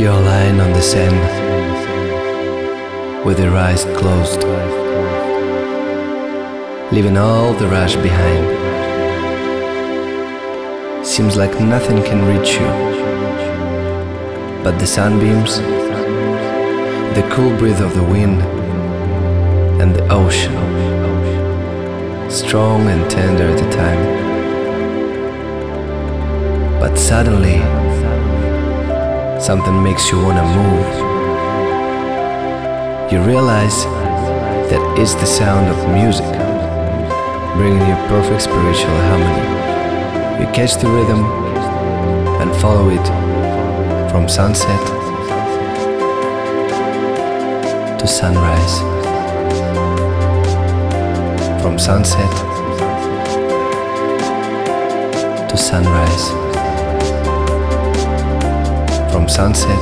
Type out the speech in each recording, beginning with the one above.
You're lying on the sand. With your eyes closed, leaving all the rush behind. Seems like nothing can reach you. But the sunbeams, the cool breath of the wind, and the ocean, strong and tender at the time. But suddenly, something makes you wanna move. You realize that it's the sound of music, bringing you perfect spiritual harmony. You catch the rhythm and follow it from sunset to sunrise, from sunset to sunrise, sunset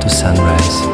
to sunrise.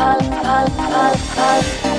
Waiting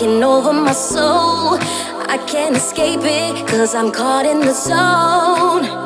taking over my soul. I can't escape it, cause I'm caught in the zone.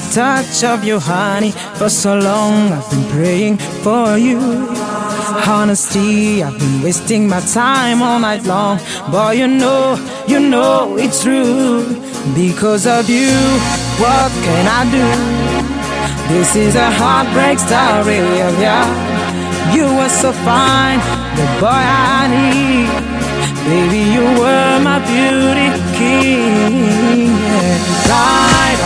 The touch of you, honey. For so long, I've been praying for you. Honesty, I've been wasting my time all night long. Boy, you know, you know it's true. Because of you, what can I do? This is a heartbreak story of ya. You were so fine, the boy I need. Baby, you were my beauty king. Yeah.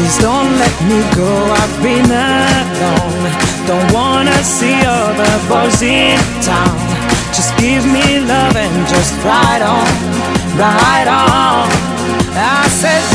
Please don't let me go, I've been alone. Don't wanna see other boys in town. Just give me love and just ride on, ride on. I said,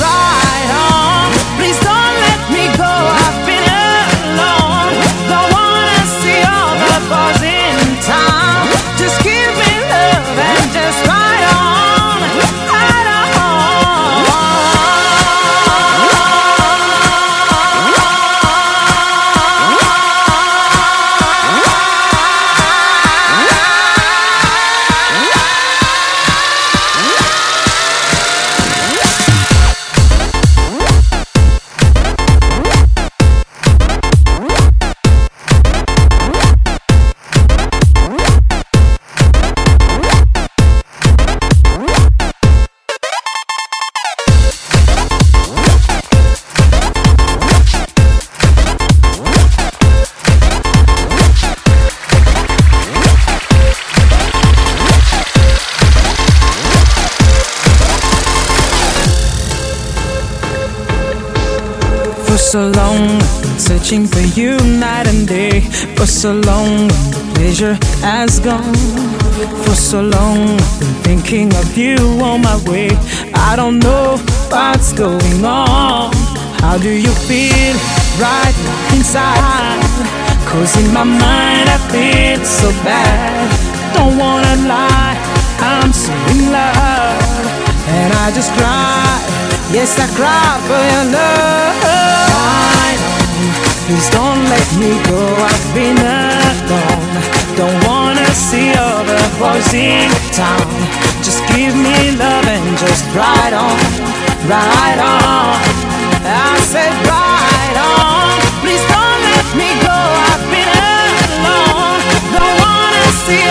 so long, searching for you night and day. For so long, pleasure has gone. For so long, been thinking of you on my way. I don't know what's going on. How do you feel right inside? Cause in my mind, I feel so bad. Don't wanna lie, I'm so in love. And I just cry, yes, I cry for your love. Please don't let me go, I've been alone. Don't wanna see other boys in town. Just give me love and just ride on, ride on. I said, ride on. Please don't let me go, I've been alone. Don't wanna see